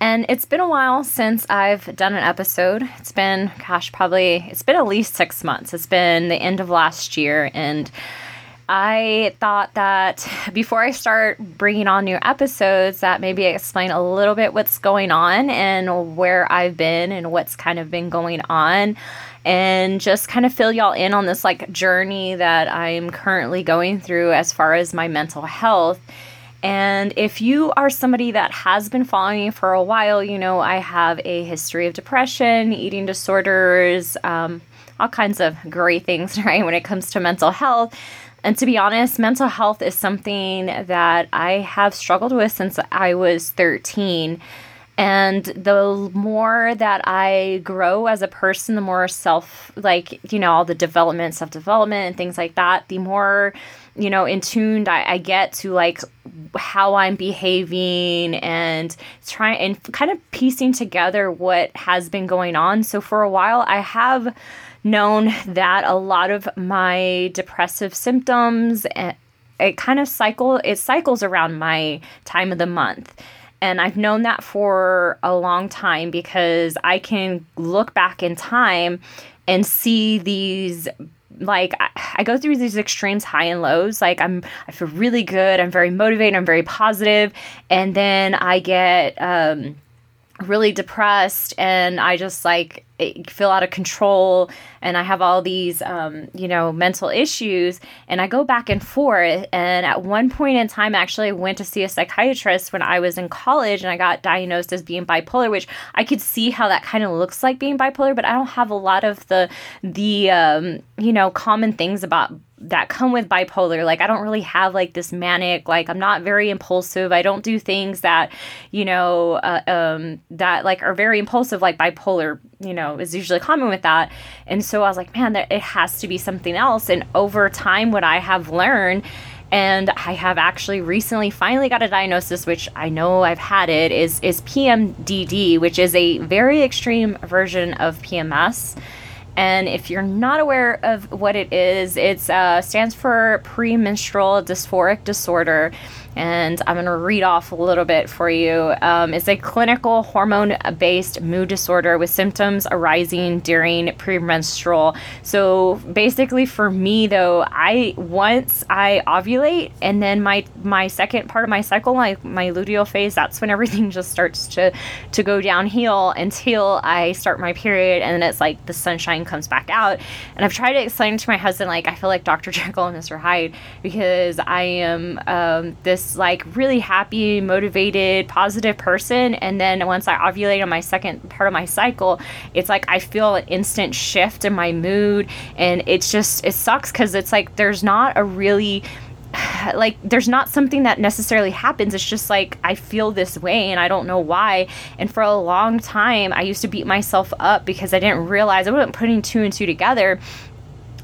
And it's been a while since I've done an episode. It's been, gosh, probably, it's been at least six months. It's been the end of last year. And I thought that before I start bringing on new episodes, that maybe I explain a little bit what's going on and where I've been and what's kind of been going on and just kind of fill y'all in on this like journey that I'm currently going through as far as my mental health and if you are somebody that has been following me for a while, you know I have a history of depression, eating disorders, um, all kinds of great things, right, when it comes to mental health. And to be honest, mental health is something that I have struggled with since I was 13. And the more that I grow as a person, the more self, like, you know, all the development, self development, and things like that, the more you know, in tuned I, I get to like how I'm behaving and trying and kind of piecing together what has been going on. So for a while, I have known that a lot of my depressive symptoms eh, it kind of cycle it cycles around my time of the month and I've known that for a long time because I can look back in time and see these like I, I, go through these extremes high and lows. Like i'm i feel really good. I'm very motivated. I'm very positive. And then i get um really depressed and I just like feel out of control and I have all these um, you know mental issues and I go back and forth and at one point in time actually I went to see a psychiatrist when I was in college and I got diagnosed as being bipolar which I could see how that kind of looks like being bipolar but I don't have a lot of the the um, you know common things about that come with bipolar. Like i don't really have like this manic like i'm not very impulsive. I don't do things that you know uh, um, that like are very impulsive like bipolar you know is usually common with that. And so i was like man that it has to be something else and over time what i have learned and I have actually recently finally got a diagnosis, which I know I've had it, is is PMDD, which is a very extreme version of PMS. And if you're not aware of what it is, it uh, stands for premenstrual dysphoric disorder and I'm going to read off a little bit for you. Um, it's a clinical hormone based mood disorder with symptoms arising during premenstrual. So basically, for me though, I once I ovulate and then my my second part of my cycle, my my luteal phase, that's when everything just starts to to go downhill until I start my period, and then it's like the sunshine comes back out. And I've tried to explain to my husband like I feel like Dr. Jekyll and Mr. Hyde because I am um, this like really happy, motivated, positive person. And then once I ovulate on my second part of my cycle, it's like I feel an instant shift in my mood. And it's just, it sucks because it's like there's not a really, like there's not something that necessarily happens it's just like i feel this way and i don't know why and for a long time i used to beat myself up because i didn't realize i wasn't putting two and two together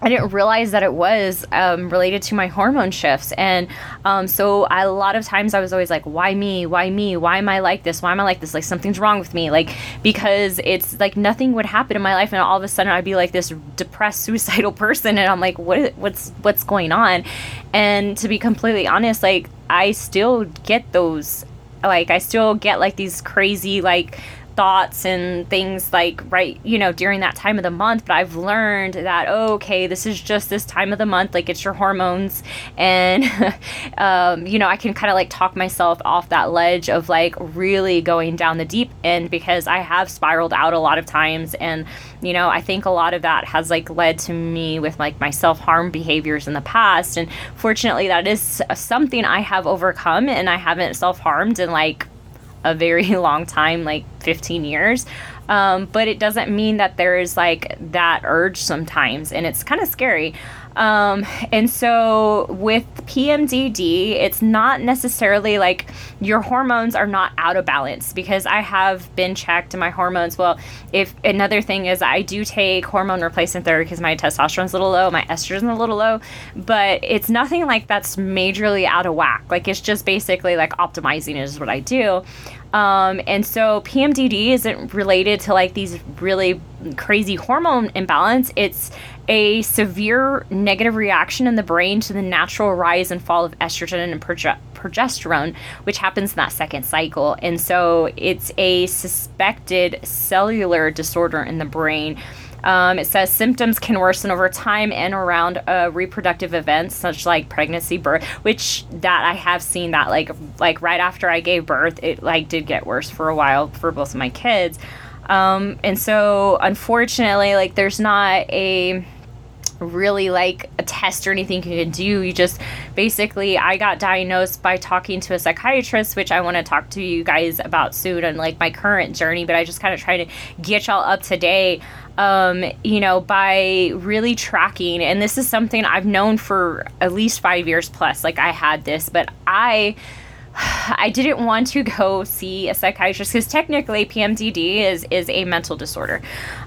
I didn't realize that it was um, related to my hormone shifts. And um, so I, a lot of times I was always like, why me? Why me? Why am I like this? Why am I like this? Like something's wrong with me. Like, because it's like nothing would happen in my life. And all of a sudden I'd be like this depressed, suicidal person. And I'm like, what, what's, what's going on? And to be completely honest, like I still get those, like I still get like these crazy, like, thoughts and things like right you know during that time of the month but i've learned that oh, okay this is just this time of the month like it's your hormones. And um, you know i can kind of like talk myself off that ledge of like really going down the deep end because i have spiraled out a lot of times. And you know i think a lot of that has like led to me with like my self-harm behaviors in the past. And fortunately that is something i have overcome and i haven't self-harmed in like a very long time, like 15 years. Um, but it doesn't mean that there is like that urge sometimes, and it's kind of scary. Um, and so with PMDD, it's not necessarily like your hormones are not out of balance because I have been checked and my hormones. Well, if another thing is I do take hormone replacement therapy because my testosterone's a little low, my estrogen's a little low, but it's nothing like that's majorly out of whack. Like it's just basically like optimizing is what I do. Um, and so PMDD isn't related to like these really crazy hormone imbalance. It's a severe negative reaction in the brain to the natural rise and fall of estrogen and proge- progesterone, which happens in that second cycle. And so it's a suspected cellular disorder in the brain. Um, it says symptoms can worsen over time and around uh, reproductive events such like pregnancy, birth, which that I have seen that like like right after I gave birth, it like did get worse for a while for both of my kids. Um, and so unfortunately, like there's not a really like a test or anything you can do. You just basically, I got diagnosed by talking to a psychiatrist, which I want to talk to you guys about soon and like my current journey, but I just kind of try to get y'all up to date. Um, you know, by really tracking, and this is something I've known for at least five years plus. Like, I had this, but I I didn't want to go see a psychiatrist because technically PMDD is is a mental disorder,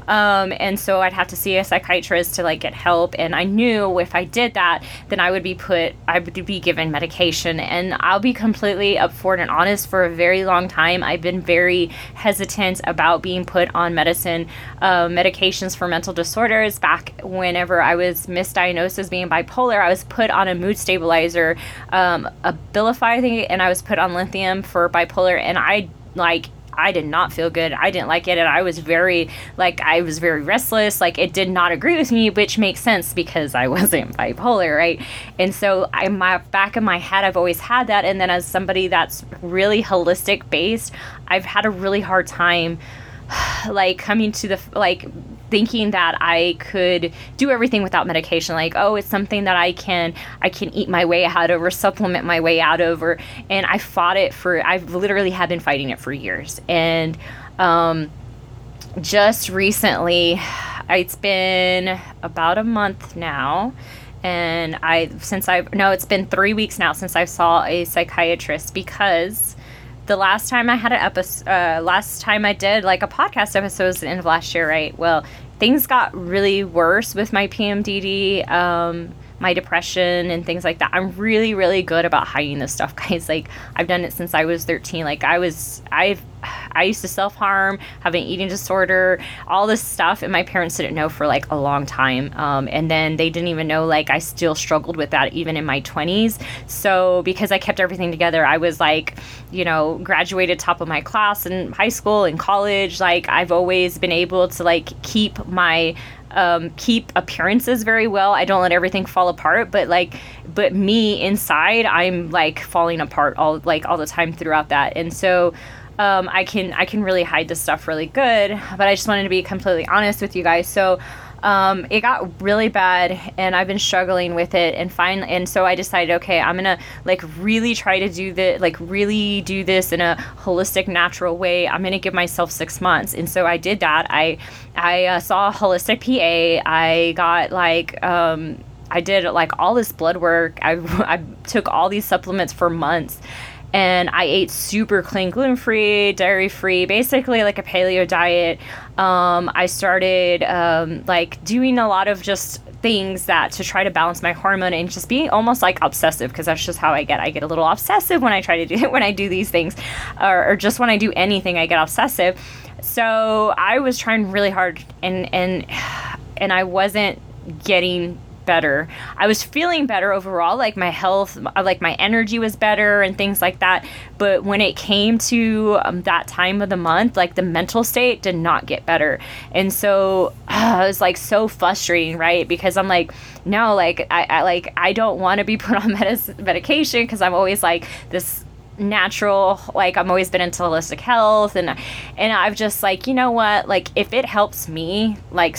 um, and so I'd have to see a psychiatrist to like get help. And I knew if I did that, then I would be put, I would be given medication. And I'll be completely upfront and honest. For a very long time, I've been very hesitant about being put on medicine, uh, medications for mental disorders. Back whenever I was misdiagnosed as being bipolar, I was put on a mood stabilizer, um, Abilify, and I was put on lithium for bipolar, and I like I did not feel good. I didn't like it, and I was very like I was very restless. Like it did not agree with me, which makes sense because I wasn't bipolar, right? And so I my back of my head, I've always had that. And then as somebody that's really holistic based, I've had a really hard time like coming to the like thinking that I could do everything without medication like oh it's something that I can I can eat my way out of or supplement my way out of or and I fought it for I've literally have been fighting it for years. And um just recently it's been about a month now and I since I've no it's been 3 weeks now since I saw a psychiatrist because the last time I had an episode, uh, last time I did like a podcast episode was the end of last year, right? Well, things got really worse with my PMDD, um, my depression, and things like that. I'm really, really good about hiding this stuff, guys. Like I've done it since I was 13. Like I was, I've I used to self harm, have an eating disorder, all this stuff, and my parents didn't know for like a long time. Um, and then they didn't even know like I still struggled with that even in my 20s. So because I kept everything together, I was like, you know, graduated top of my class in high school and college. Like I've always been able to like keep my um, keep appearances very well. I don't let everything fall apart, but like, but me inside, I'm like falling apart all like all the time throughout that. And so, um, I can I can really hide this stuff really good. But I just wanted to be completely honest with you guys. So um, it got really bad and I've been struggling with it and finally and so I decided okay I'm gonna like really try to do the like really do this in a holistic natural way I'm gonna give myself six months and so I did that I I uh, saw a holistic PA I got like um, I did like all this blood work I, I took all these supplements for months and I ate super clean, gluten free, dairy free, basically like a paleo diet. Um, I started um, like doing a lot of just things that to try to balance my hormone and just being almost like obsessive because that's just how I get. I get a little obsessive when I try to do it when I do these things, or, or just when I do anything, I get obsessive. So I was trying really hard and and and I wasn't getting better. I was feeling better overall, like my health, like my energy was better and things like that. But when it came to um, that time of the month, like the mental state did not get better. And so uh, it was like so frustrating, right? Because I'm like, no, like I, I like I don't want to be put on medication because I'm always like this natural like i'm always been into holistic health and and i've just like you know what like if it helps me like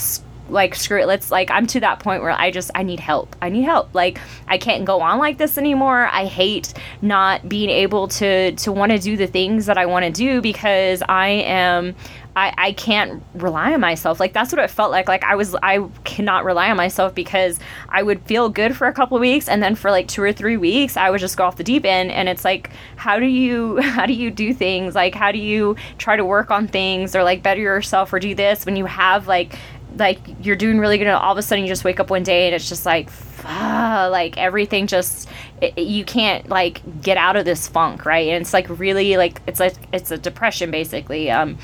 like screw it let's like i'm to that point where i just i need help i need help like i can't go on like this anymore i hate not being able to to want to do the things that i want to do because i am I, I can't rely on myself. Like that's what it felt like. Like I was I cannot rely on myself because I would feel good for a couple weeks and then for like two or three weeks I would just go off the deep end and it's like how do you how do you do things? Like how do you try to work on things or like better yourself or do this when you have like like you're doing really good and all of a sudden you just wake up one day and it's just like like everything just it, you can't like get out of this funk right and it's like really like it's like it's a depression basically um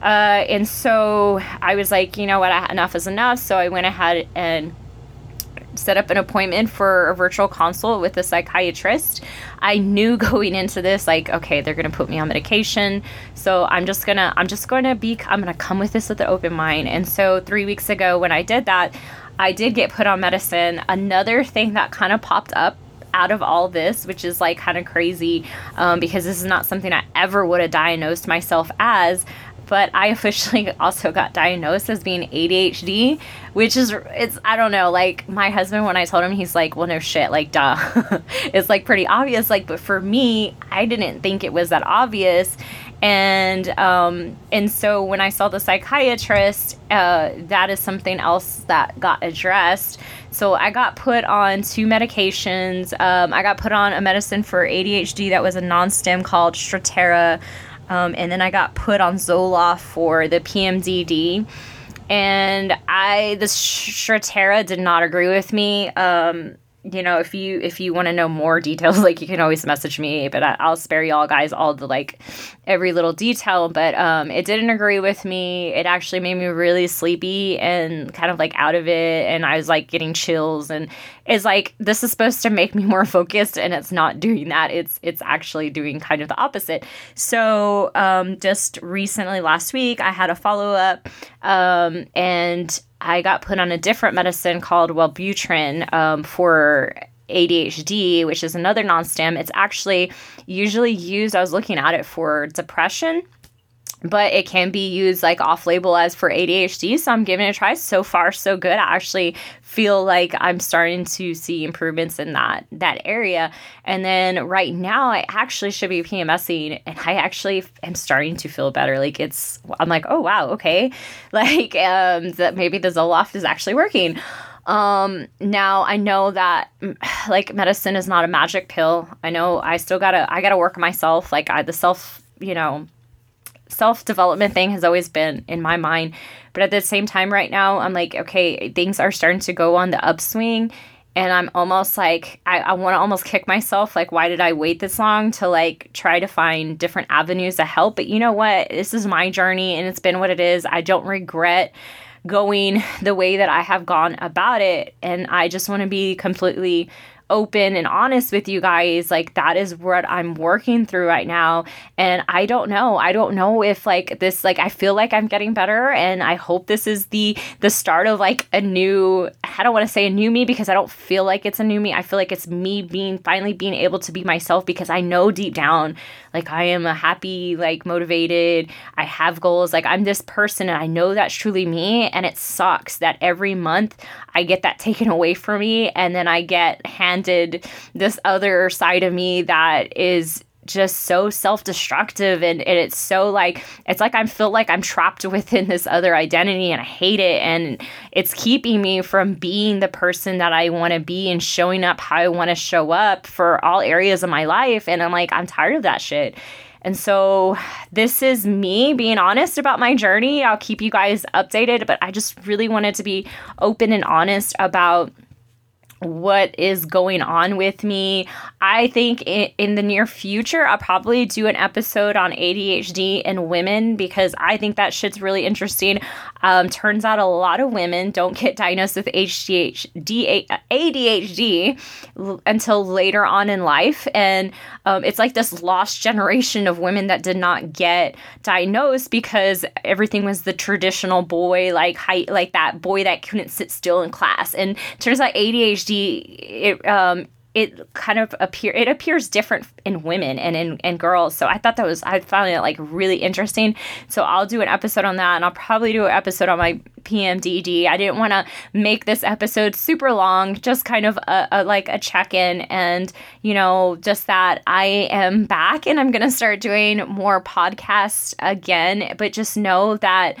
uh, and so I was like, you know what, enough is enough. So I went ahead and set up an appointment for a virtual consult with a psychiatrist. I knew going into this like okay, they're to put me on medication. So I'm just to I'm just to be I'm to come with this with an open mind. And so 3 weeks ago when I did that, I did get put on medicine. Another thing that kind of popped up out of all this, which is like kind of crazy um, because this is not something I ever would have diagnosed myself as but I officially also got diagnosed as being ADHD, which is it's I don't know, like my husband when I told him he's like, "Well, no shit, like duh." it's like pretty obvious like but for me, I didn't think it was that obvious. And um and so when I saw the psychiatrist, uh that is something else that got addressed. So I got put on two medications. Um, I got put on a medicine for ADHD that was a non-stim called Strattera um, and then I got put on Zoloft for the PMDD. And I, the Strattera did not agree with me. Um, you know if you if you want to know more details like you can always message me but I, will spare y'all guys all the like every little detail but um it didn't agree with me. It actually made me really sleepy and kind of like out of it and i was like getting chills and it's like this is supposed to make me more focused and it's not doing that. It's it's actually doing kind of the opposite. So um just recently last week i had a follow-up um and I got put on a different medicine called Wellbutrin um, for ADHD, which is another non-stim. It's actually usually used. I was looking at it for depression but it can be used like off label as for ADHD. So I'm giving it a try. So far, so good. I actually feel like I'm starting to see improvements in that that area. And then right now, I actually should be PMSing, and I actually am starting to feel better. Like it's, I'm like, oh wow, okay, like um, that maybe the Zoloft is actually working. Um, now I know that like medicine is not a magic pill. I know I still gotta I gotta work myself. Like I the self, you know self development thing has always been in my mind. But at the same time, right now, I'm like, okay, things are starting to go on the upswing. And I'm almost like, I, I want to almost kick myself. Like, why did I wait this long to like try to find different avenues to help? But you know what? This is my journey and it's been what it is. I don't regret going the way that I have gone about it. And I just want to be completely open and honest with you guys like that is what i'm working through right now and i don't know i don't know if like this like i feel like i'm getting better and i hope this is the the start of like a new i don't want to say a new me because i don't feel like it's a new me i feel like it's me being finally being able to be myself because i know deep down like I am a happy, like motivated, I have goals. Like I'm this person and I know that's truly me. And it sucks that every month I get that taken away from me and then I get handed this other side of me that is just so self-destructive and, and it's so like it's like I feel like I'm trapped within this other identity and I hate it and it's keeping me from being the person that I want to be and showing up how I want to show up for all areas of my life and I'm like I'm tired of that shit. And so this is me being honest about my journey. I'll keep you guys updated, but I just really wanted to be open and honest about what is going on with me. I think in, in, the near future, I'll probably do an episode on ADHD in women because I think that shit's really interesting. Um, turns out a lot of women don't get diagnosed with ADHD, until later on in life. And um, it's like this lost generation of women that did not get diagnosed because everything was the traditional boy, like like that boy that couldn't sit still in class. And turns out ADHD, it, um, it kind of appear it appears different in women and in, in girls. So I thought that was I found it like really interesting. So I'll do an episode on that and I'll probably do an episode on my PMDD. I didn't want to make this episode super long, just kind of a, a like a check-in and you know, just that I am back and I'm going to start doing more podcasts again, but just know that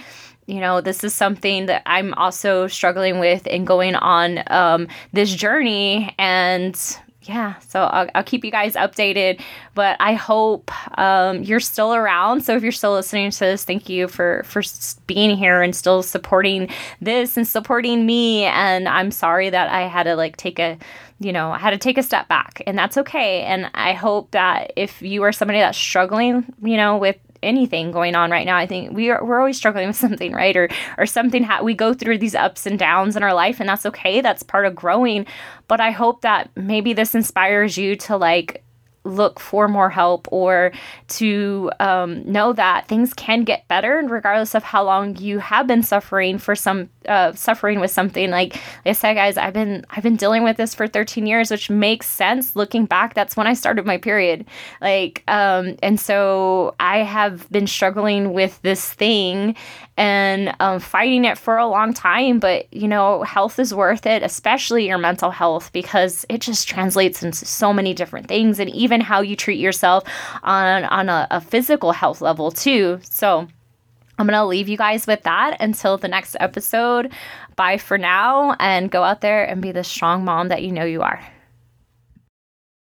you know, this is something that I'm also struggling with and going on um, this journey. And yeah, so I'll, I'll, keep you guys updated. But I hope um, you're still around. So if you're still listening to this, thank you for for being here and still supporting this and supporting me. And I'm sorry that I had to like take a you know, I had to take a step back, and that's okay. And I hope that if you are somebody that's struggling, you know, with anything going on right now. I think we are we're always struggling with something, right? Or or something ha- we go through these ups and downs in our life and that's okay. That's part of growing. But I hope that maybe this inspires you to like look for more help or to um, know that things can get better regardless of how long you have been suffering for some uh, suffering with something. Like, like I said guys I've been I've been dealing with this for 13 years which makes sense looking back. That's when I started my period. Like um, and so I have been struggling with this thing and um, fighting it for a long time. But, you know, health is worth it, especially your mental health, because it just translates into so many different things. And even how you treat yourself on, on a, a physical health level, too. So, I'm going to leave you guys with that until the next episode. Bye for now and go out there and be the strong mom that you know you are.